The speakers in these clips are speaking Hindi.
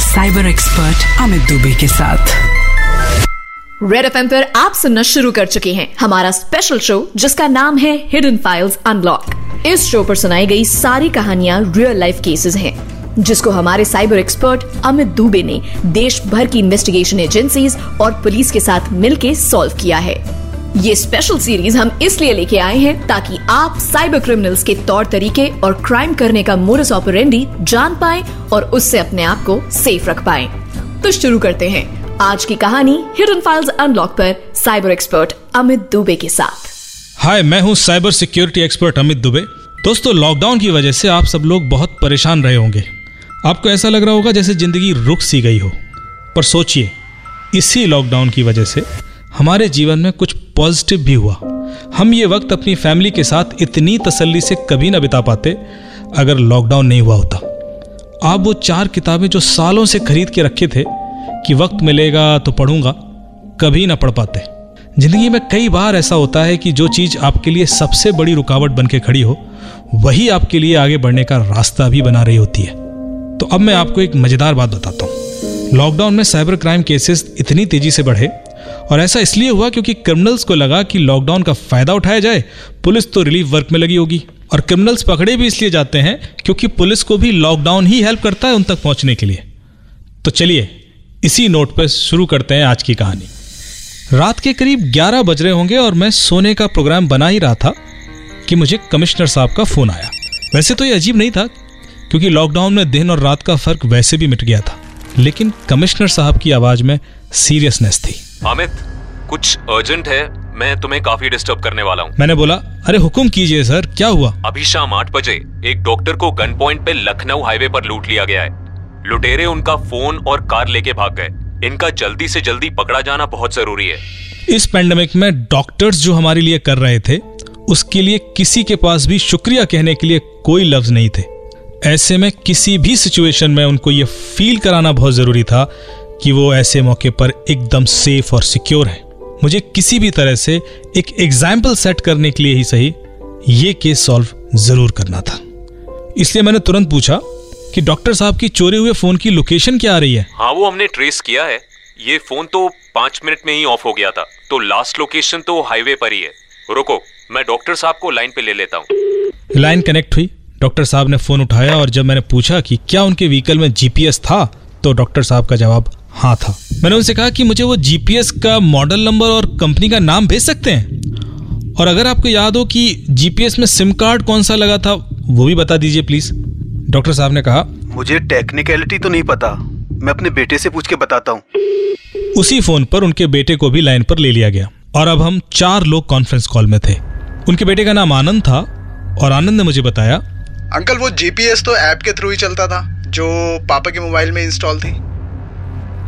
साइबर एक्सपर्ट अमित दुबे के साथ. रेड एफ़ पर आप सुनना शुरू कर चुके हैं हमारा स्पेशल शो जिसका नाम है हिडन फाइल्स अनलॉक इस शो पर सुनाई गई सारी कहानियाँ रियल लाइफ केसेस हैं, जिसको हमारे साइबर एक्सपर्ट अमित दुबे ने देश भर की इन्वेस्टिगेशन एजेंसीज और पुलिस के साथ मिलकर सॉल्व किया है। ये स्पेशल सीरीज़ हम इसलिए लेके आए हैं ताकि आप साइबर क्रिमिनल्स के तौर तरीके और क्राइम करने का मोरस ऑपरेंडी जान पाए और उससे अपने आप को सेफ़ रख पाए। तो शुरू करते हैं। आज की कहानी हिडन फाइल्स अनलॉक पर साइबर एक्सपर्ट अमित दुबे के साथ। हाय मैं हूँ cyber security expert Amit Dubey. दोस्तों लॉकडाउन की वजह से आप सब लोग बहुत परेशान रहे होंगे। आपको ऐसा लग रहा होगा जैसे ज़िंदगी रुक सी गई हो। पर सोचिए, इसी लॉकडाउन की वजह से हमारे जीवन में कुछ पॉजिटिव भी हुआ। हम ये वक्त अपनी फैमिली के साथ इतनी तसल्ली से कभी ना बिता पाते, अगर लॉकडाउन नहीं हुआ होता। आप वो चार किताबें जो सालों से खरीद के रखे थे, कि वक्त मिलेगा तो पढ़ूँगा, कभी ना पढ़ पाते। ज़िंदगी में कई बार ऐसा होता है कि जो चीज़ आपके लिए सबसे बड़ी रुकावट बन के खड़ी हो, वही आपके लिए आगे बढ़ने का रास्ता भी बना रही होती है। तो अब मैं आपको एक मज़ेदार बात बताता हूँ। लॉकडाउन में साइबर क्राइम केसेस इतनी तेज़ी से बढ़े और ऐसा इसलिए हुआ क्योंकि क्रिमिनल्स को लगा कि लॉकडाउन का फ़ायदा उठाया जाए, पुलिस तो रिलीफ वर्क में लगी होगी। और क्रिमिनल्स पकड़े भी इसलिए जाते हैं क्योंकि पुलिस को भी लॉकडाउन ही हेल्प करता है उन तक पहुँचने के लिए। तो चलिए, इसी नोट पर शुरू करते हैं आज की कहानी। रात के करीब 11 बज रहे होंगे और मैं सोने का प्रोग्राम बना ही रहा था कि मुझे कमिश्नर साहब का फ़ोन आया। वैसे तो ये अजीब नहीं था, क्योंकि लॉकडाउन में दिन और रात का फ़र्क वैसे भी मिट गया था, लेकिन कमिश्नर साहब की आवाज़ में सीरियसनेस थी। अमित कुछ अर्जेंट है मैं तुम्हें काफ़ी डिस्टर्ब करने वाला हूँ। मैंने बोला अरे हुक्म कीजिए सर क्या हुआ? अभी शाम आठ बजे एक डॉक्टर को गन पॉइंट पे लखनऊ हाईवे पर लूट लिया गया है। लुटेरे उनका फ़ोन और कार लेके भाग गए। इनका जल्दी से जल्दी पकड़ा जाना बहुत ज़रूरी है। इस पेंडेमिक में डॉक्टर्स जो हमारे लिए कर रहे थे उसके लिए किसी के पास भी शुक्रिया कहने के लिए कोई लफ्ज नहीं थे। ऐसे में किसी भी सिचुएशन में उनको ये फील कराना बहुत ज़रूरी था कि वो ऐसे मौके पर एकदम सेफ़ और सिक्योर है। मुझे किसी भी तरह से एक एग्ज़ाम्पल सेट करने के लिए ही सही ये केस सॉल्व ज़रूर करना था। इसलिए मैंने तुरंत पूछा कि डॉक्टर साहब की चोरी हुए फ़ोन की लोकेशन क्या आ रही है? हाँ वो हमने ट्रेस किया है। ये फ़ोन तो पाँच मिनट में ही ऑफ़ हो गया था। तो लास्ट लोकेशन तो हाईवे पर ही है। रुको मैं डॉक्टर साहब को लाइन पे ले लेता हूँ। लाइन कनेक्ट हुई। डॉक्टर साहब ने फ़ोन उठाया और जब मैंने पूछा कि क्या उनके व्हीकल में जीपीएस था तो डॉक्टर साहब का जवाब हाँ था। मैंने उनसे कहा कि मुझे वो जीपीएस का मॉडल नंबर और कंपनी का नाम भेज सकते हैं? और अगर आपको याद हो कि जीपीएस में सिम कार्ड कौन सा लगा था वो भी बता दीजिए प्लीज़ डॉक्टर साहब ने कहा मुझे टेक्निकलिटी तो नहीं पता। मैं अपने बेटे से पूछ के बताता हूँ। उसी फ़ोन पर उनके बेटे को भी लाइन पर ले लिया गया। और अब हम चार लोग कॉन्फ्रेंस कॉल में थे। उनके बेटे का नाम आनंद था और आनंद ने मुझे बताया अंकल वो जीपीएस तो ऐप के थ्रू ही चलता था जो पापा के मोबाइल में इंस्टॉल थी।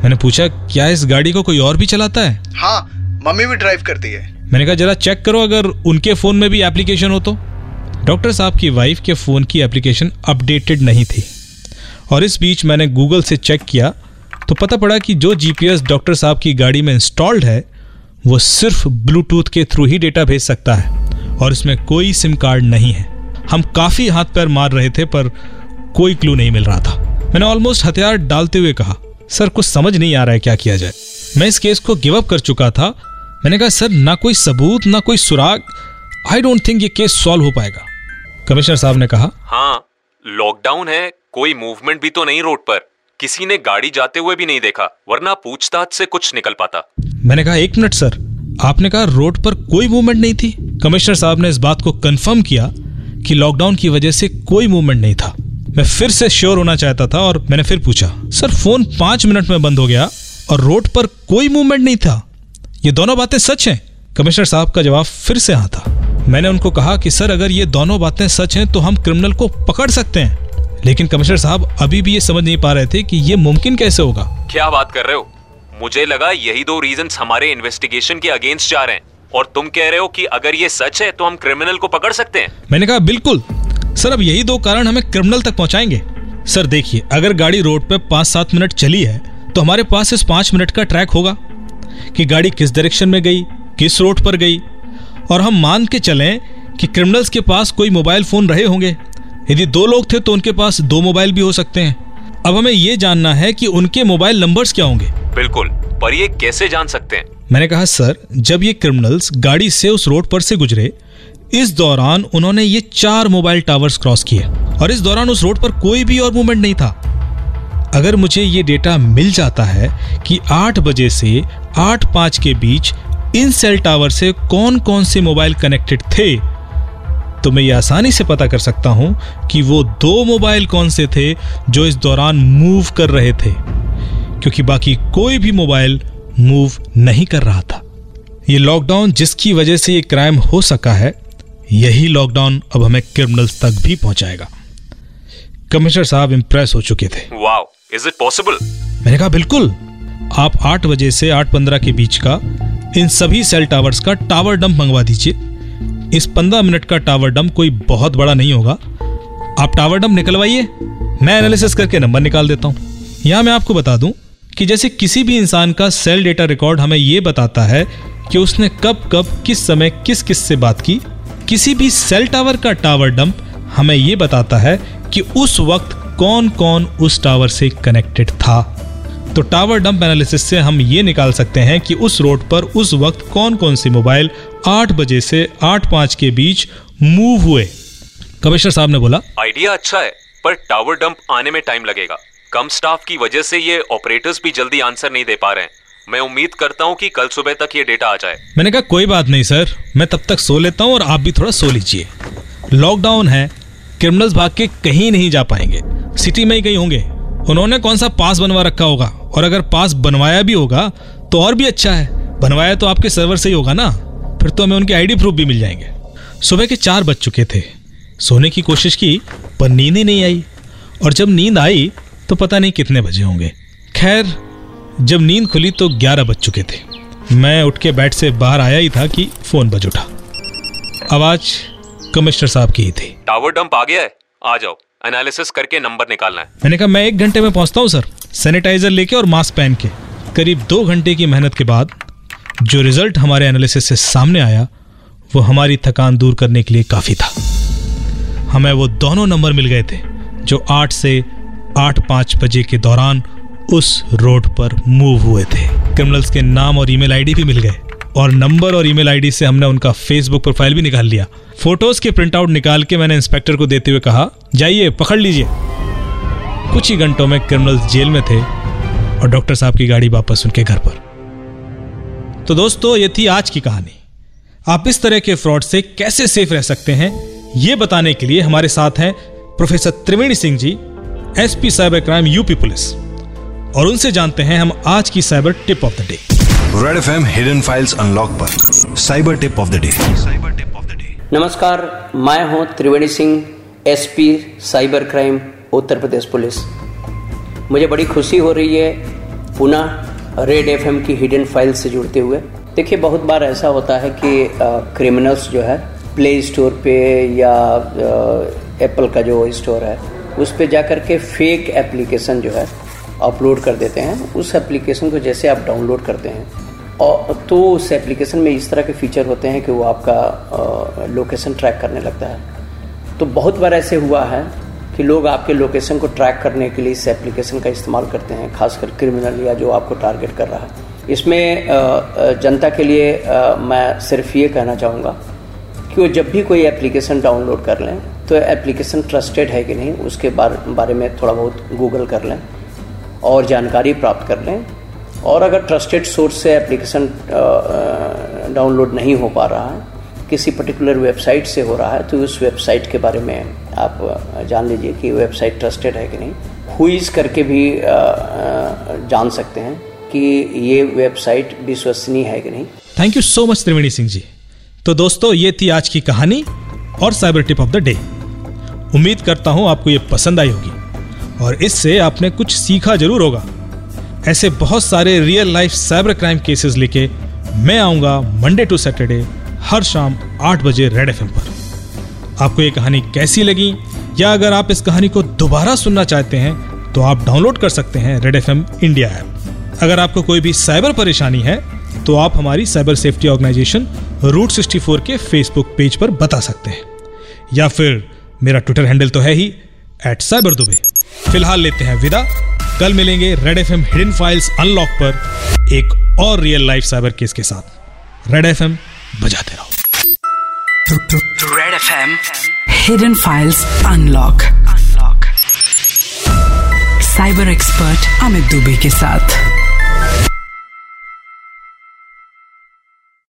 मैंने पूछा क्या इस गाड़ी को कोई और भी चलाता है? हाँ मम्मी भी ड्राइव करती है। मैंने कहा जरा चेक करो अगर उनके फ़ोन में भी एप्लीकेशन हो तो। डॉक्टर साहब की वाइफ के फ़ोन की एप्लीकेशन अपडेटेड नहीं थी। और इस बीच मैंने गूगल से चेक किया तो पता पड़ा कि जो जीपीएस डॉक्टर साहब की गाड़ी में इंस्टॉल्ड है वो सिर्फ़ ब्लूटूथ के थ्रू ही डेटा भेज सकता है और इसमें कोई सिम कार्ड नहीं है। हम काफ़ी हाथ पैर मार रहे थे पर कोई क्लू नहीं मिल रहा था। मैंने ऑलमोस्ट हथियार डालते हुए कहा सर कुछ समझ नहीं आ रहा है क्या किया जाए। मैं इस केस को गिव अप कर चुका था। मैंने कहा सर ना कोई सबूत ना कोई सुराग आई डोंट थिंक ये केस सॉल्व हो पाएगा। कमिश्नर साहब ने कहा हाँ लॉकडाउन है कोई मूवमेंट भी तो नहीं रोड पर। किसी ने गाड़ी जाते हुए भी नहीं देखा वरना पूछताछ से कुछ निकल पाता। मैंने कहा एक मिनट सर आपने कहा रोड पर कोई मूवमेंट नहीं थी? कमिश्नर साहब ने इस बात को कंफर्म किया कि लॉकडाउन की वजह से कोई मूवमेंट नहीं था। मैं फिर से श्योर होना चाहता था और मैंने फिर पूछा सर फ़ोन पाँच मिनट में बंद हो गया और रोड पर कोई मूवमेंट नहीं था। ये दोनों बातें सच हैं? कमिश्नर साहब का जवाब फिर से हाँ था। मैंने उनको कहा कि सर अगर ये दोनों बातें सच हैं तो हम क्रिमिनल को पकड़ सकते हैं। लेकिन कमिश्नर साहब अभी भी ये समझ नहीं पा रहे थे कि ये मुमकिन कैसे होगा। क्या बात कर रहे हो? मुझे लगा यही दो रीजन हमारे इन्वेस्टिगेशन के अगेंस्ट जा रहे हैं। और तुम कह रहे हो कि अगर ये सच है तो हम क्रिमिनल को पकड़ सकते हैं। मैंने कहा बिल्कुल सर अब यही दो कारण हमें क्रिमिनल तक पहुंचाएँगे। सर देखिए अगर गाड़ी रोड पे पाँच सात मिनट चली है तो हमारे पास इस पाँच मिनट का ट्रैक होगा कि गाड़ी किस डायरेक्शन में गई किस रोड पर गई। और हम मान के चलें कि क्रिमिनल्स के पास कोई मोबाइल फ़ोन रहे होंगे। यदि दो लोग थे तो उनके पास दो मोबाइल भी हो सकते हैं। अब हमें ये जानना है कि उनके मोबाइल नंबर्स क्या होंगे। बिल्कुल पर ये कैसे जान सकते हैं? मैंने कहा सर जब ये क्रिमिनल्स गाड़ी से उस रोड पर से गुजरे इस दौरान उन्होंने ये चार मोबाइल टावर्स क्रॉस किए और इस दौरान उस रोड पर कोई भी और मूवमेंट नहीं था। अगर मुझे ये डेटा मिल जाता है कि आठ बजे से आठ पाँच के बीच इन सेल टावर से कौन कौन से मोबाइल कनेक्टेड थे तो मैं ये आसानी से पता कर सकता हूँ कि वो दो मोबाइल कौन से थे जो इस दौरान मूव कर रहे थे, क्योंकि बाकी कोई भी मोबाइल मूव नहीं कर रहा था। ये लॉकडाउन जिसकी वजह से ये क्राइम हो सका है यही लॉकडाउन अब हमें क्रिमिनल्स तक भी पहुंचाएगा। कमिश्नर साहब इंप्रेस हो चुके थे। वाओ इज़ इट पॉसिबल मैंने कहा बिल्कुल। आप आठ बजे से आठ पंद्रह के बीच का इन सभी सेल टावर्स का टावर डंप मंगवा दीजिए। इस पंद्रह मिनट का टावर डंप कोई बहुत बड़ा नहीं होगा। आप टावर डंप निकलवाइए। मैं एनालिसिस करके नंबर निकाल देता हूँ। यहाँ मैं आपको बता दूँ कि जैसे किसी भी इंसान का सेल डेटा रिकॉर्ड हमें यह बताता है कि उसने कब कब किस समय किस किस से बात की। किसी भी सेल टावर का टावर डंप हमें यह बताता है कि उस वक्त कौन कौन उस टावर से कनेक्टेड था। तो टावर डंप एनालिसिस से हम ये निकाल सकते हैं कि उस रोड पर उस वक्त कौन कौन से मोबाइल आठ बजे से आठ पाँच के बीच मूव हुए। कमिश्नर साहब ने बोला आइडिया अच्छा है, पर टावर डंप आने में टाइम लगेगा। कम स्टाफ की वजह से ये ऑपरेटर्स भी जल्दी आंसर नहीं दे पा रहे हैं। मैं उम्मीद करता हूँ कि कल सुबह तक ये डेटा आ जाए। मैंने कहा, कोई बात नहीं, सर। मैं तब तक सो लेता हूँ और आप भी थोड़ा सो लीजिए। लॉकडाउन है क्रिमिनल्स भाग के कहीं नहीं जा पाएँगे। सिटी में ही कहीं होंगे। उन्होंने कौन सा पास बनवा रखा होगा? और अगर पास बनवाया भी होगा तो और भी अच्छा है। बनवाया तो आपके सर्वर से ही होगा ना? फिर तो हमें उनके आईडी प्रूफ भी मिल जाएँगे। सुबह के चार बज चुके थे। सोने की कोशिश की, पर नींद ही नहीं आई। और जब नींद आई तो पता नहीं कितने बजे होंगे। खैर जब नींद खुली तो ग्यारह बज चुके थे। मैं उठ के बेड से बाहर आया ही था कि फ़ोन बज उठा। आवाज़ कमिश्नर साहब की ही थी। टावर डंप आ गया है। आ जाओ। एनालिसिस करके नंबर निकालना है। मैंने कहा मैं एक घंटे में पहुँचता हूँ सर। सैनिटाइजर लेके और मास्क पहन के। करीब दो घंटे की मेहनत के बाद जो रिज़ल्ट हमारे एनालिसिस से सामने आया वो हमारी थकान दूर करने के लिए काफ़ी था। हमें वो दोनों नंबर मिल गए थे जो आठ से आठ पाँच बजे के दौरान उस रोड पर मूव हुए थे। क्रिमिनल्स के नाम और ईमेल आईडी भी मिल गए और नंबर और ईमेल आईडी से हमने उनका फेसबुक प्रोफ़ाइल भी निकाल लिया। फ़ोटोज़ के प्रिंट आउट निकाल के मैंने इंस्पेक्टर को देते हुए कहा, जाइए, पकड़ लीजिए। कुछ ही घंटों में क्रिमिनल्स जेल में थे और डॉक्टर साहब की गाड़ी वापस उनके घर पर। तो दोस्तों, ये थी आज की कहानी। आप इस तरह के फ्रॉड से कैसे सेफ़ रह सकते हैं, ये बताने के लिए हमारे साथ हैं professor Triveni Singh ji, SP cyber crime, UP police. और उनसे जानते हैं हम आज की cyber tip of the day. Red F M hidden files unlock पर। Cyber tip of the day. Cyber tip of the day. नमस्कार मैं हूँ Triveni Singh SP cyber crime Uttar Pradesh police. मुझे बड़ी खुशी हो रही है पुनः रेड एफएम की हिडन फ़ाइल से जुड़ते हुए। देखिए बहुत बार ऐसा होता है कि क्रिमिनल्स जो है प्ले स्टोर पे या एप्पल का जो स्टोर है उस पर जा कर के फेक एप्लीकेशन जो है अपलोड कर देते हैं, उस एप्लीकेशन को जैसे आप डाउनलोड करते हैं, और तो उस एप्लीकेशन में इस तरह के फीचर होते हैं कि वो आपका लोकेशन ट्रैक करने लगता है। तो बहुत बार ऐसे हुआ है कि लोग आपके लोकेशन को ट्रैक करने के लिए इस एप्लीकेशन का इस्तेमाल करते हैं, खासकर क्रिमिनल या जो आपको टारगेट कर रहा है। इसमें जनता के लिए मैं सिर्फ़ ये कहना चाहूँगा कि वो जब भी कोई एप्लीकेशन डाउनलोड कर लें तो एप्लीकेशन ट्रस्टेड है कि नहीं, उसके बारे में थोड़ा बहुत गूगल कर लें। और जानकारी प्राप्त कर लें। और अगर ट्रस्टेड सोर्स से एप्लीकेशन डाउनलोड नहीं हो पा रहा है, किसी पर्टिकुलर वेबसाइट से हो रहा है तो उस वेबसाइट के बारे में आप जान लीजिए कि वेबसाइट ट्रस्टेड है कि नहीं। हुईज करके भी जान सकते हैं कि ये वेबसाइट विश्वसनीय है कि नहीं। Thank you so much Triveni Singh ji. तो दोस्तों, ये थी आज की कहानी और cyber tip of the day उम्मीद करता हूँ आपको ये पसंद आई होगी। और इससे आपने कुछ सीखा ज़रूर होगा। ऐसे बहुत सारे real life cyber crime cases लेके मैं आऊँगा मंडे टू सैटरडे हर शाम आठ बजे रेड एफएम पर। आपको ये कहानी कैसी लगी? या अगर आप इस कहानी को दोबारा सुनना चाहते हैं तो आप डाउनलोड कर सकते हैं रेड एफएम इंडिया ऐप अगर आपको कोई भी साइबर परेशानी है तो आप हमारी साइबर सेफ्टी ऑर्गेनाइजेशन रूट 64 के फेसबुक पेज पर बता सकते हैं। या फिर मेरा ट्विटर हैंडल तो है ही एट साइबर दुबे फ़िलहाल लेते हैं विदा। कल मिलेंगे red F M hidden files unlock पर एक और रियल लाइफ साइबर केस के साथ। रेड एफ़ एम बजाते रहो। Red F M hidden files unlock unlock. Cyber expert Amit Dubey के साथ।